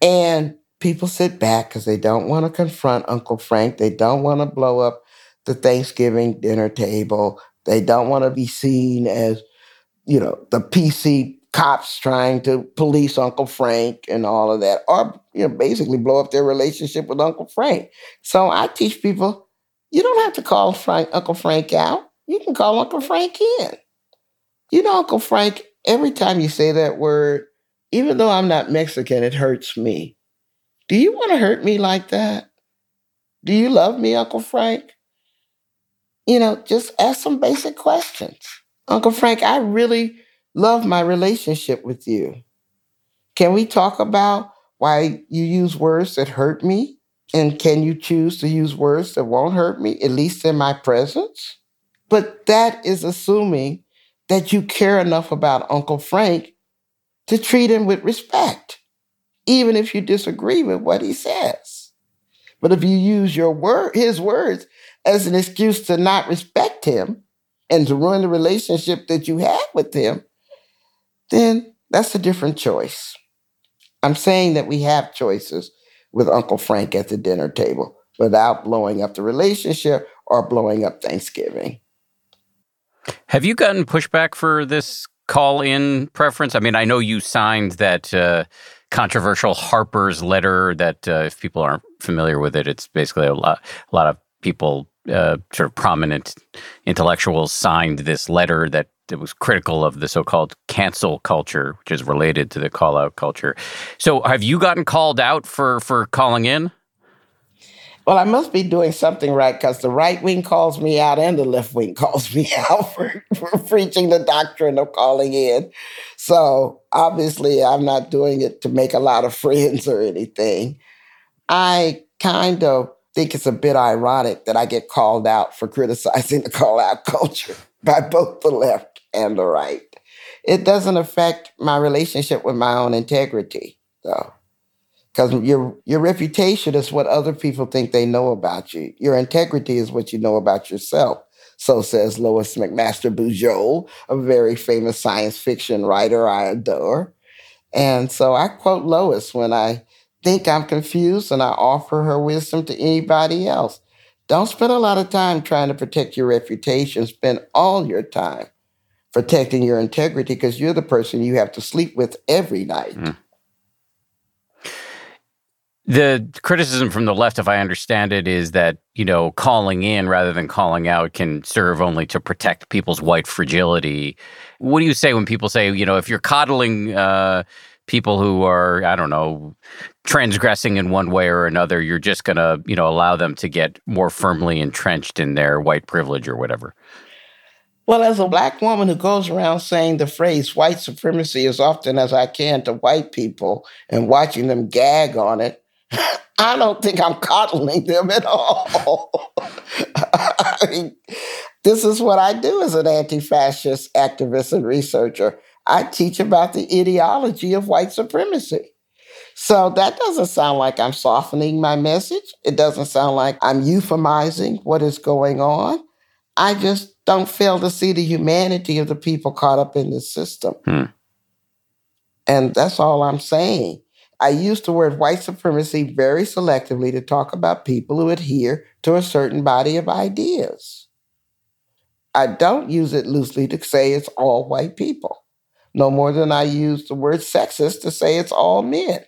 A: And people sit back because they don't want to confront Uncle Frank. They don't want to blow up the Thanksgiving dinner table. They don't want to be seen as, you know, the PC cops trying to police Uncle Frank and all of that, or, you know, basically blow up their relationship with Uncle Frank. So I teach people you don't have to call Frank Uncle Frank out. You can call Uncle Frank in. You know, Uncle Frank, every time you say that word, even though I'm not Mexican, it hurts me. Do you want to hurt me like that? Do you love me, Uncle Frank? You know, just ask some basic questions. Uncle Frank, I really love my relationship with you. Can we talk about why you use words that hurt me? And can you choose to use words that won't hurt me, at least in my presence? But that is assuming that you care enough about Uncle Frank to treat him with respect, even if you disagree with what he says. But if you use your word, his words as an excuse to not respect him and to ruin the relationship that you have with him, then that's a different choice. I'm saying that we have choices with Uncle Frank at the dinner table without blowing up the relationship or blowing up Thanksgiving.
B: Have you gotten pushback for this call in preference? I mean, I know you signed that uh, controversial Harper's letter that, uh, if people aren't familiar with it, it's basically a lot, a lot of people, uh, sort of prominent intellectuals signed this letter that that was critical of the so-called cancel culture, which is related to the call-out culture. So, have you gotten called out for for calling in?
A: Well, I must be doing something right because the right wing calls me out and the left wing calls me out for, for preaching the doctrine of calling in. So obviously, I'm not doing it to make a lot of friends or anything. I kind of think it's a bit ironic that I get called out for criticizing the call out culture by both the left and the right. It doesn't affect my relationship with my own integrity, though. Because your your reputation is what other people think they know about you. Your integrity is what you know about yourself. So says Lois McMaster Bujold, a very famous science fiction writer I adore. And so I quote Lois when I think I'm confused and I offer her wisdom to anybody else. Don't spend a lot of time trying to protect your reputation. Spend all your time protecting your integrity because you're the person you have to sleep with every night. Mm.
B: The criticism from the left, if I understand it, is that, you know, calling in rather than calling out can serve only to protect people's white fragility. What do you say when people say, you know, if you're coddling uh, people who are, I don't know, transgressing in one way or another, you're just going to, you know, allow them to get more firmly entrenched in their white privilege or whatever?
A: Well, as a black woman who goes around saying the phrase white supremacy as often as I can to white people and watching them gag on it, I don't think I'm coddling them at all. I mean, this is what I do as an anti fascist activist and researcher. I teach about the ideology of white supremacy. So that doesn't sound like I'm softening my message. It doesn't sound like I'm euphemizing what is going on. I just don't fail to see the humanity of the people caught up in this system. Hmm. And that's all I'm saying. I use the word white supremacy very selectively to talk about people who adhere to a certain body of ideas. I don't use it loosely to say it's all white people, no more than I use the word sexist to say it's all men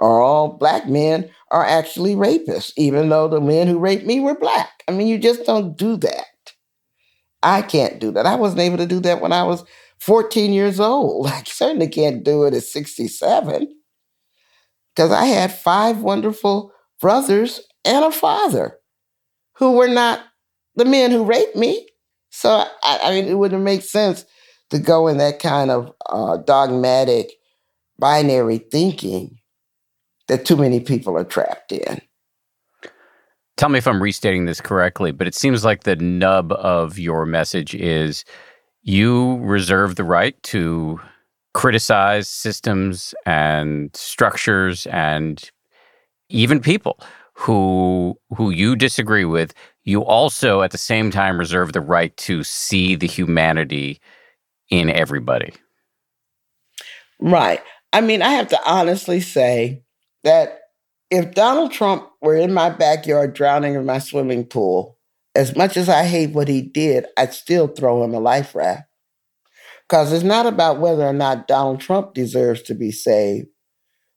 A: or all black men are actually rapists, even though the men who raped me were black. I mean, you just don't do that. I can't do that. I wasn't able to do that when I was 14 years old. I certainly can't do it at 67 because I had five wonderful brothers and a father who were not the men who raped me. So, I, I mean, it wouldn't make sense to go in that kind of uh, dogmatic binary thinking that too many people are trapped in.
B: Tell me if I'm restating this correctly, but it seems like the nub of your message is you reserve the right to criticize systems and structures and even people who who you disagree with you also at the same time reserve the right to see the humanity in everybody
A: right i mean i have to honestly say that if donald trump were in my backyard drowning in my swimming pool as much as i hate what he did i'd still throw him a life raft because it's not about whether or not Donald Trump deserves to be saved,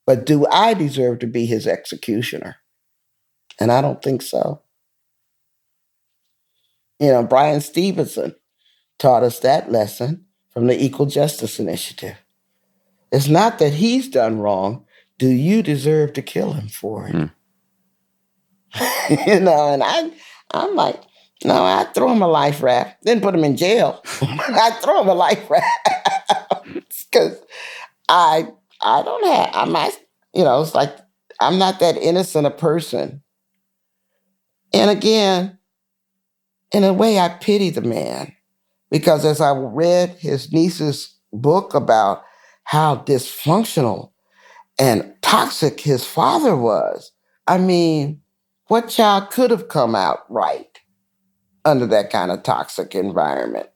A: but do I deserve to be his executioner? And I don't think so. You know, Bryan Stevenson taught us that lesson from the Equal Justice Initiative. It's not that he's done wrong. Do you deserve to kill him for it? Mm. you know, and I, I'm like, no, I throw him a life raft, then put him in jail. I throw him a life raft because I I don't have I'm not you know it's like I'm not that innocent a person. And again, in a way, I pity the man because as I read his niece's book about how dysfunctional and toxic his father was, I mean, what child could have come out right? under that kind of toxic environment.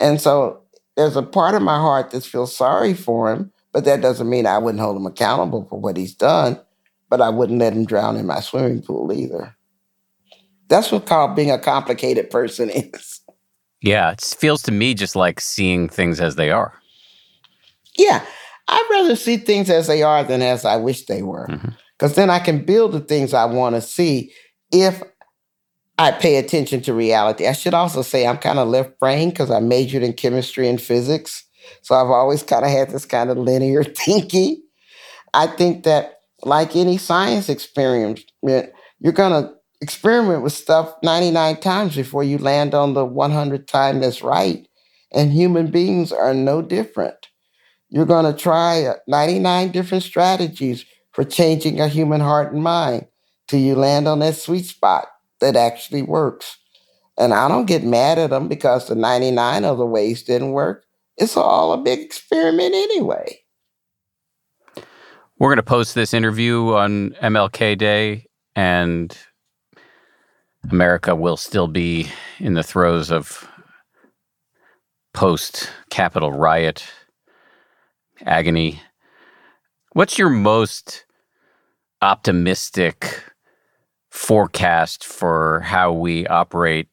A: And so there's a part of my heart that feels sorry for him, but that doesn't mean I wouldn't hold him accountable for what he's done, but I wouldn't let him drown in my swimming pool either. That's what called being a complicated person is.
B: Yeah, it feels to me just like seeing things as they are.
A: Yeah, I'd rather see things as they are than as I wish they were. Because mm-hmm. then I can build the things I want to see if I pay attention to reality. I should also say I'm kind of left brain because I majored in chemistry and physics. So I've always kind of had this kind of linear thinking. I think that, like any science experiment, you're going to experiment with stuff 99 times before you land on the 100th time that's right. And human beings are no different. You're going to try 99 different strategies for changing a human heart and mind. till you land on that sweet spot that actually works. And I don't get mad at them because the 99 other ways didn't work. It's all a big experiment anyway.
B: We're going to post this interview on MLK Day, and America will still be in the throes of post Capitol riot agony. What's your most optimistic forecast for how we operate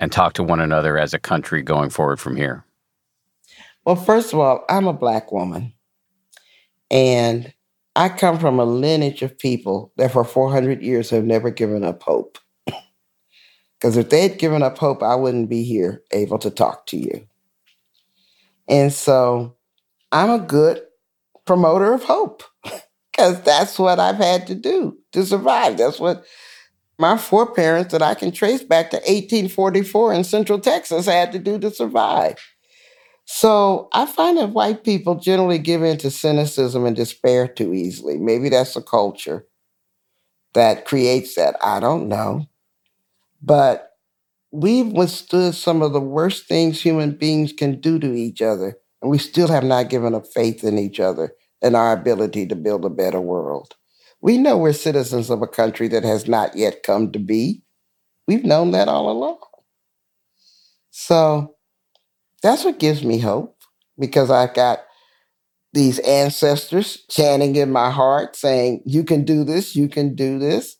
B: and talk to one another as a country going forward from here?
A: Well, first of all, I'm a Black woman. And I come from a lineage of people that for 400 years have never given up hope. Because if they had given up hope, I wouldn't be here able to talk to you. And so I'm a good promoter of hope because that's what I've had to do to survive. That's what my foreparents that I can trace back to 1844 in Central Texas had to do to survive. So I find that white people generally give in to cynicism and despair too easily. Maybe that's a culture that creates that. I don't know. But we've withstood some of the worst things human beings can do to each other, and we still have not given up faith in each other and our ability to build a better world. We know we're citizens of a country that has not yet come to be. We've known that all along. So that's what gives me hope because I've got these ancestors chanting in my heart saying, You can do this, you can do this.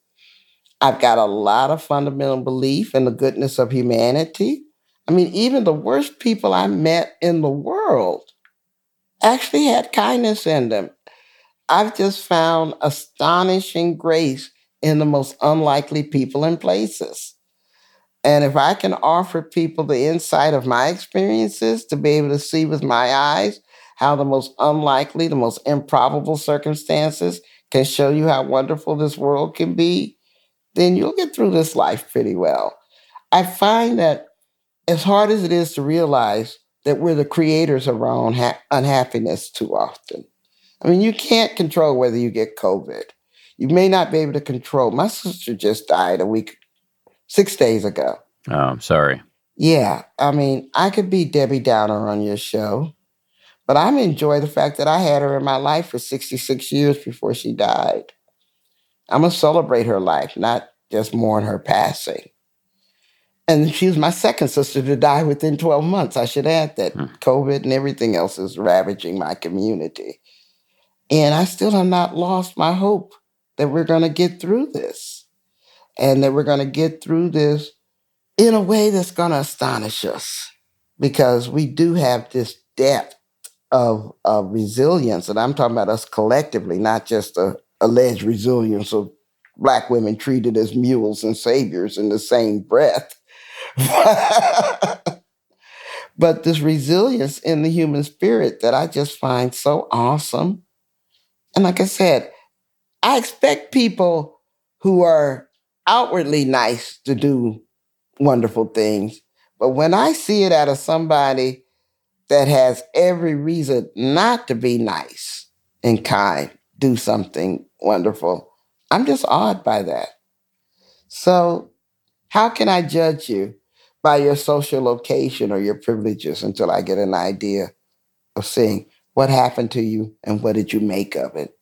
A: I've got a lot of fundamental belief in the goodness of humanity. I mean, even the worst people I met in the world actually had kindness in them. I've just found astonishing grace in the most unlikely people and places. And if I can offer people the insight of my experiences to be able to see with my eyes how the most unlikely, the most improbable circumstances can show you how wonderful this world can be, then you'll get through this life pretty well. I find that as hard as it is to realize that we're the creators of our own ha- unhappiness too often. I mean, you can't control whether you get COVID. You may not be able to control. My sister just died a week six days ago.
B: Oh, I'm sorry.
A: Yeah. I mean, I could be Debbie Downer on your show, but I'm enjoy the fact that I had her in my life for 66 years before she died. I'm going to celebrate her life, not just mourn her passing. And she was my second sister to die within 12 months. I should add that hmm. COVID and everything else is ravaging my community. And I still have not lost my hope that we're going to get through this and that we're going to get through this in a way that's going to astonish us because we do have this depth of, of resilience. And I'm talking about us collectively, not just the alleged resilience of Black women treated as mules and saviors in the same breath. but this resilience in the human spirit that I just find so awesome. And like I said, I expect people who are outwardly nice to do wonderful things. But when I see it out of somebody that has every reason not to be nice and kind, do something wonderful, I'm just awed by that. So, how can I judge you by your social location or your privileges until I get an idea of seeing what happened to you and what did you make of it?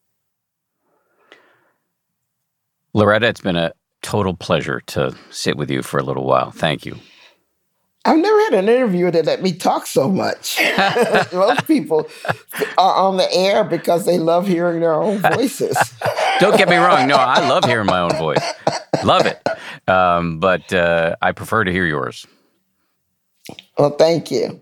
B: Loretta, it's been a total pleasure to sit with you for a little while. Thank you.
A: I've never had an interview that let me talk so much. Most people are on the air because they love hearing their own voices.
B: Don't get me wrong. No, I love hearing my own voice. Love it. Um, but uh, I prefer to hear yours.
A: Well, thank you.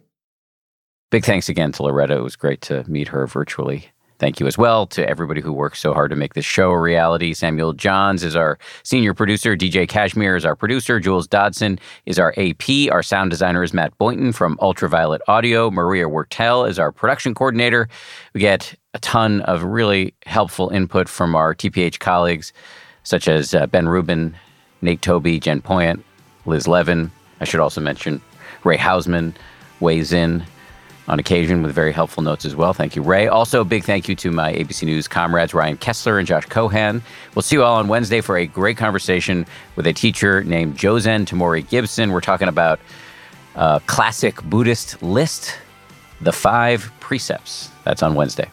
B: Big thanks again to Loretta. It was great to meet her virtually. Thank you as well to everybody who works so hard to make this show a reality. Samuel Johns is our senior producer. DJ Cashmere is our producer. Jules Dodson is our AP. Our sound designer is Matt Boynton from Ultraviolet Audio. Maria Wartel is our production coordinator. We get a ton of really helpful input from our TPH colleagues, such as uh, Ben Rubin, Nate Toby, Jen Poyant, Liz Levin. I should also mention Ray Hausman weighs in on occasion with very helpful notes as well. Thank you, Ray. Also, a big thank you to my ABC News comrades, Ryan Kessler and Josh Cohan. We'll see you all on Wednesday for a great conversation with a teacher named Jozen Tamori Gibson. We're talking about a classic Buddhist list, the five precepts. That's on Wednesday.